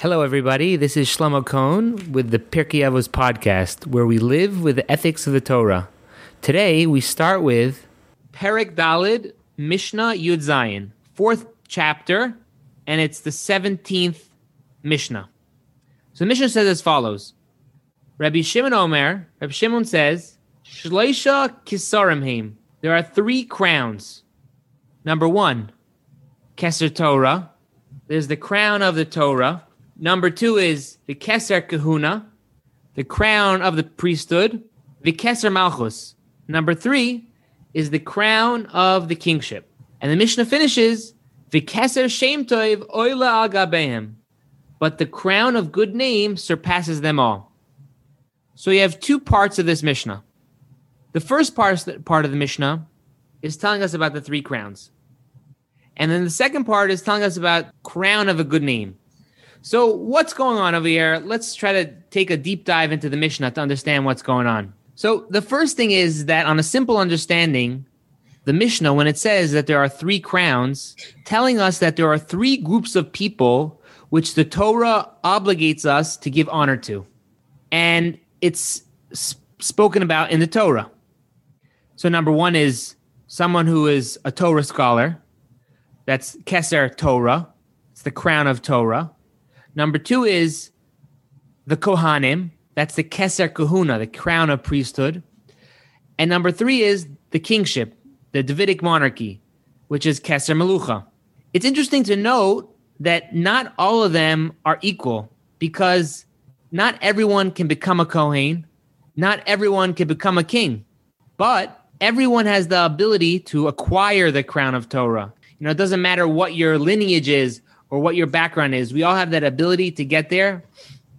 Hello, everybody. This is Shlomo Kohn with the Pirkei Avos podcast, where we live with the ethics of the Torah. Today, we start with Perek Dalid, Mishnah Yud Zayin, fourth chapter, and it's the 17th Mishnah. So the Mishnah says as follows Rabbi Shimon Omer, Rabbi Shimon says, Shleisha Kisarim Haim. There are three crowns. Number one, Keser Torah. There's the crown of the Torah. Number two is the Keser Kahuna, the crown of the priesthood, the Keser Malchus. Number three is the crown of the kingship. And the Mishnah finishes, the Keser Shem Tov Oila. But the crown of good name surpasses them all. So you have two parts of this Mishnah. The first part, part of the Mishnah is telling us about the three crowns. And then the second part is telling us about crown of a good name. So what's going on over here? Let's try to take a deep dive into the Mishnah to understand what's going on. So the first thing is that on a simple understanding, the Mishnah, when it says that there are three crowns, telling us that there are three groups of people which the Torah obligates us to give honor to. And it's spoken about in the Torah. So number one is someone who is a Torah scholar. That's Keser Torah. It's the crown of Torah. Number two is the Kohanim. That's the Keser Kahuna, the crown of priesthood. And number three is the kingship, the Davidic monarchy, which is Keser Melucha. It's interesting to note that not all of them are equal because not everyone can become a Kohen, not everyone can become a king, but everyone has the ability to acquire the crown of Torah. You know, it doesn't matter what your lineage is or what your background is. We all have that ability to get there,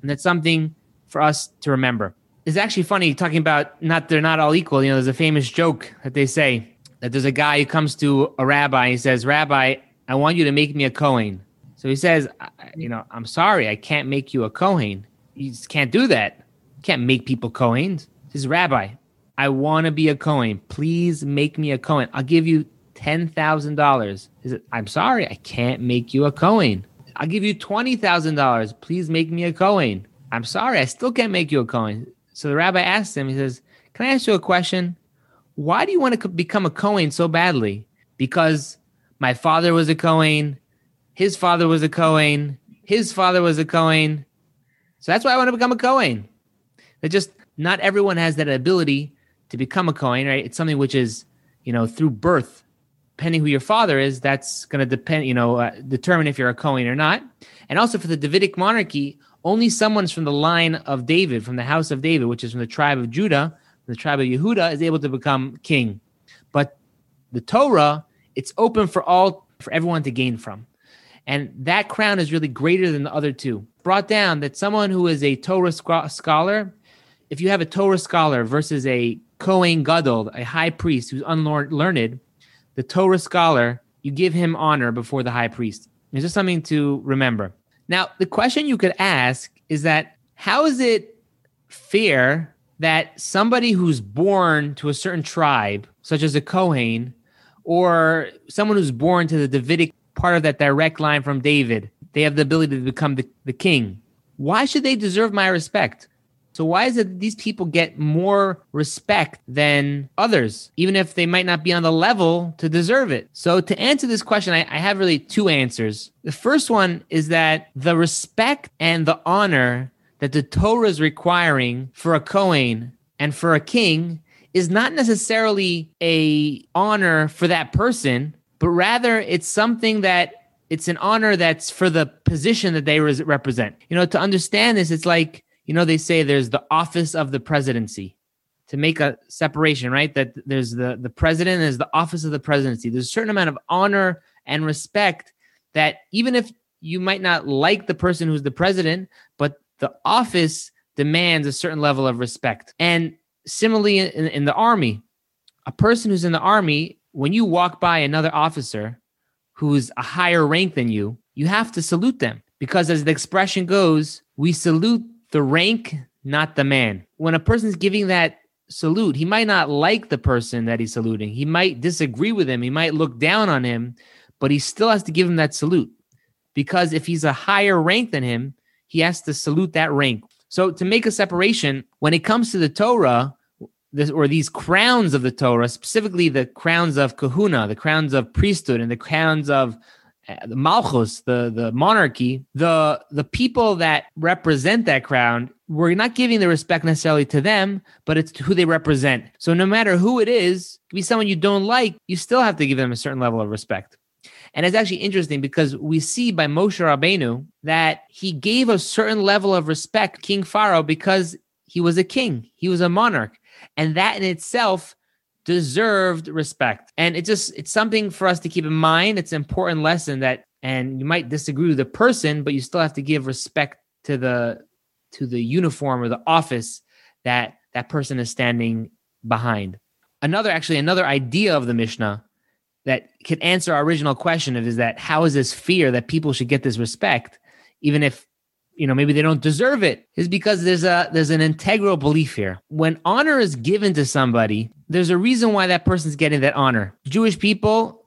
and that's something for us to remember. It's actually funny talking about not they're not all equal. You know, there's a famous joke that they say that there's a guy who comes to a rabbi he says, "Rabbi, I want you to make me a Kohen." So he says, "You know, I'm sorry, I can't make you a Kohen. You just can't do that. You can't make people Kohens." He says, "Rabbi, I want to be a Kohen. Please make me a Kohen. I'll give you ten thousand dollars. I'm sorry, I can't make you a Kohen. I'll give you twenty thousand dollars. Please make me a Kohen. I'm sorry, I still can't make you a Kohen. So the rabbi asks him, he says, Can I ask you a question? Why do you want to become a Kohen so badly? Because my father was a Kohen, his father was a Kohen, his father was a Kohen. So that's why I want to become a Kohen. That just not everyone has that ability to become a Kohen, right? It's something which is, you know, through birth depending who your father is, that's going to depend, you know, uh, determine if you're a Cohen or not. And also for the Davidic monarchy, only someone's from the line of David, from the house of David, which is from the tribe of Judah, the tribe of Yehuda, is able to become king. But the Torah, it's open for all, for everyone to gain from. And that crown is really greater than the other two. Brought down that someone who is a Torah scholar, if you have a Torah scholar versus a Kohen Gadol, a high priest who's unlearned, the Torah scholar, you give him honor before the high priest. It's just something to remember. Now, the question you could ask is that how is it fair that somebody who's born to a certain tribe, such as a Kohen, or someone who's born to the Davidic part of that direct line from David, they have the ability to become the, the king. Why should they deserve my respect? So why is it that these people get more respect than others, even if they might not be on the level to deserve it? So to answer this question, I, I have really two answers. The first one is that the respect and the honor that the Torah is requiring for a Kohen and for a king is not necessarily a honor for that person, but rather it's something that it's an honor that's for the position that they represent. You know, to understand this, it's like you know, they say there's the office of the presidency to make a separation, right? That there's the, the president, there's the office of the presidency. There's a certain amount of honor and respect that even if you might not like the person who's the president, but the office demands a certain level of respect. And similarly, in, in the army, a person who's in the army, when you walk by another officer who's a higher rank than you, you have to salute them because, as the expression goes, we salute the rank, not the man. When a person's giving that salute, he might not like the person that he's saluting. He might disagree with him. He might look down on him, but he still has to give him that salute. Because if he's a higher rank than him, he has to salute that rank. So to make a separation, when it comes to the Torah, this, or these crowns of the Torah, specifically the crowns of kahuna, the crowns of priesthood, and the crowns of the malchus, the the monarchy, the the people that represent that crown, we're not giving the respect necessarily to them, but it's to who they represent. So no matter who it is, it be someone you don't like, you still have to give them a certain level of respect. And it's actually interesting because we see by Moshe Rabbeinu that he gave a certain level of respect King Pharaoh because he was a king, he was a monarch, and that in itself deserved respect. And it's just it's something for us to keep in mind. It's an important lesson that and you might disagree with the person, but you still have to give respect to the to the uniform or the office that that person is standing behind. Another actually another idea of the Mishnah that could answer our original question of is that how is this fear that people should get this respect even if you know maybe they don't deserve it is because there's a there's an integral belief here when honor is given to somebody there's a reason why that person's getting that honor jewish people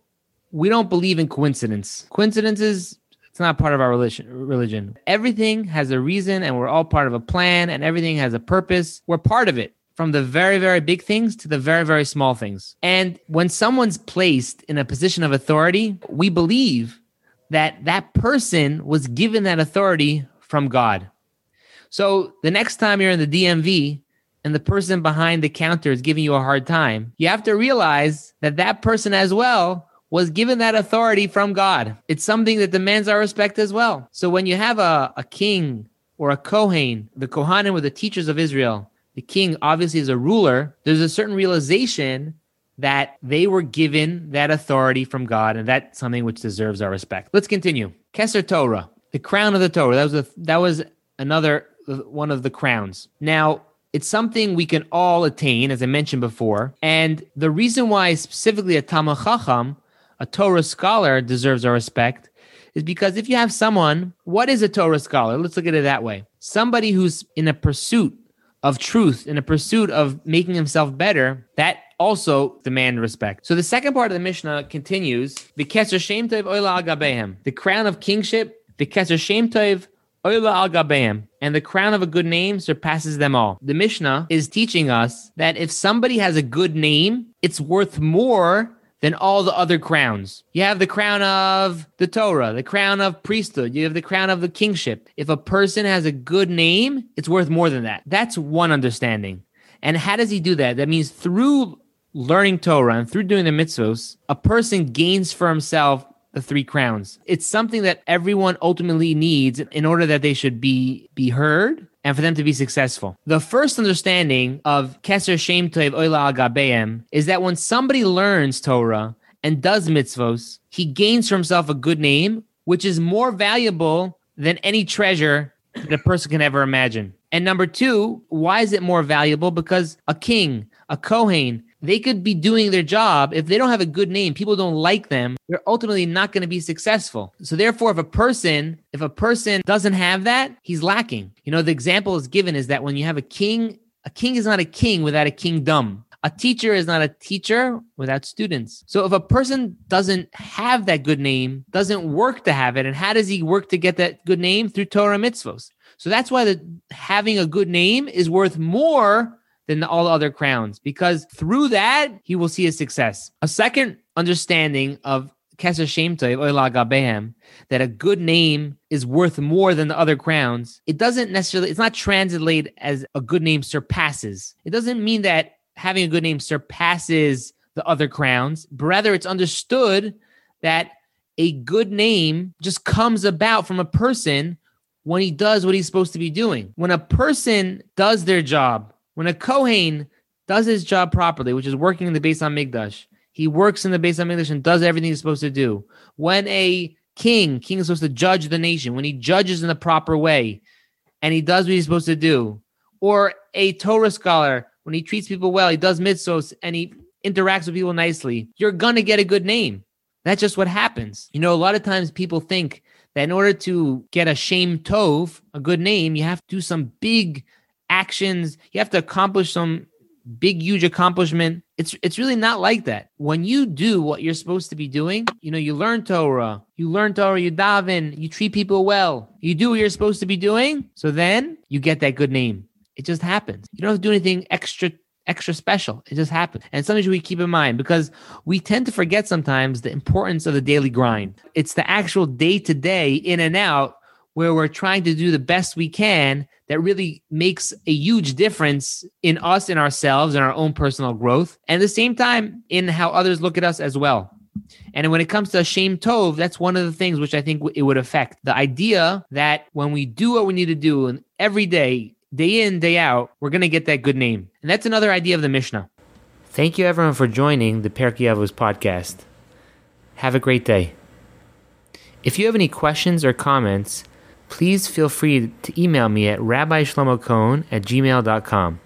we don't believe in coincidence coincidences it's not part of our religion religion everything has a reason and we're all part of a plan and everything has a purpose we're part of it from the very, very big things to the very, very small things. And when someone's placed in a position of authority, we believe that that person was given that authority from God. So the next time you're in the DMV and the person behind the counter is giving you a hard time, you have to realize that that person as well was given that authority from God. It's something that demands our respect as well. So when you have a, a king or a Kohen, the Kohanim were the teachers of Israel, the king obviously is a ruler, there's a certain realization that they were given that authority from God, and that's something which deserves our respect. Let's continue. Keser Torah, the crown of the Torah. That was a, that was another one of the crowns. Now, it's something we can all attain, as I mentioned before. And the reason why specifically a Talmud Chacham, a Torah scholar, deserves our respect is because if you have someone, what is a Torah scholar? Let's look at it that way. Somebody who's in a pursuit of truth in a pursuit of making himself better, that also demand respect. So the second part of the Mishnah continues, the crown of kingship, the Oila Al and the crown of a good name surpasses them all. The Mishnah is teaching us that if somebody has a good name, it's worth more than all the other crowns. You have the crown of the Torah, the crown of priesthood, you have the crown of the kingship. If a person has a good name, it's worth more than that. That's one understanding. And how does he do that? That means through learning Torah and through doing the mitzvos, a person gains for himself the three crowns. It's something that everyone ultimately needs in order that they should be be heard and for them to be successful. The first understanding of Keser Shem Tov Oila Gabeim is that when somebody learns Torah and does mitzvos, he gains for himself a good name, which is more valuable than any treasure that a person can ever imagine. And number two, why is it more valuable? Because a king, a Kohen, they could be doing their job. If they don't have a good name, people don't like them, they're ultimately not going to be successful. So therefore, if a person, if a person doesn't have that, he's lacking. You know, the example is given is that when you have a king, a king is not a king without a kingdom. A teacher is not a teacher without students. So if a person doesn't have that good name, doesn't work to have it, and how does he work to get that good name? Through Torah mitzvos. So that's why the having a good name is worth more than all other crowns because through that he will see his success. A second understanding of Keser Shem Tov Oila Gabehem that a good name is worth more than the other crowns. It doesn't necessarily. It's not translated as a good name surpasses. It doesn't mean that having a good name surpasses the other crowns. Rather, it's understood that a good name just comes about from a person when he does what he's supposed to be doing. When a person does their job when a Kohen does his job properly, which is working in the Beis Hamikdash, he works in the Beis Hamikdash and does everything he's supposed to do. When a king, king is supposed to judge the nation, when he judges in the proper way and he does what he's supposed to do, or a Torah scholar, when he treats people well, he does mitzvos and he interacts with people nicely, you're going to get a good name. That's just what happens. You know, a lot of times people think that in order to get a Shem Tov, a good name, you have to do some big actions. You have to accomplish some big, huge accomplishment. It's it's really not like that. When you do what you're supposed to be doing, you know, you learn Torah, you learn Torah, you daven, you treat people well, you do what you're supposed to be doing. So then you get that good name. It just happens. You don't have to do anything extra extra special. It just happens. And something we keep in mind because we tend to forget sometimes the importance of the daily grind. It's the actual day to day in and out where we're trying to do the best we can that really makes a huge difference in us and ourselves and our own personal growth. And at the same time, in how others look at us as well. And when it comes to Shem Tov, that's one of the things which I think it would affect. The idea that when we do what we need to do and every day, day in, day out, we're going to get that good name. And that's another idea of the Mishnah. Thank you, everyone, for joining the Pirkei Avos podcast. Have a great day. If you have any questions or comments, please feel free to email me at rabbishlomokohn at gmail.com.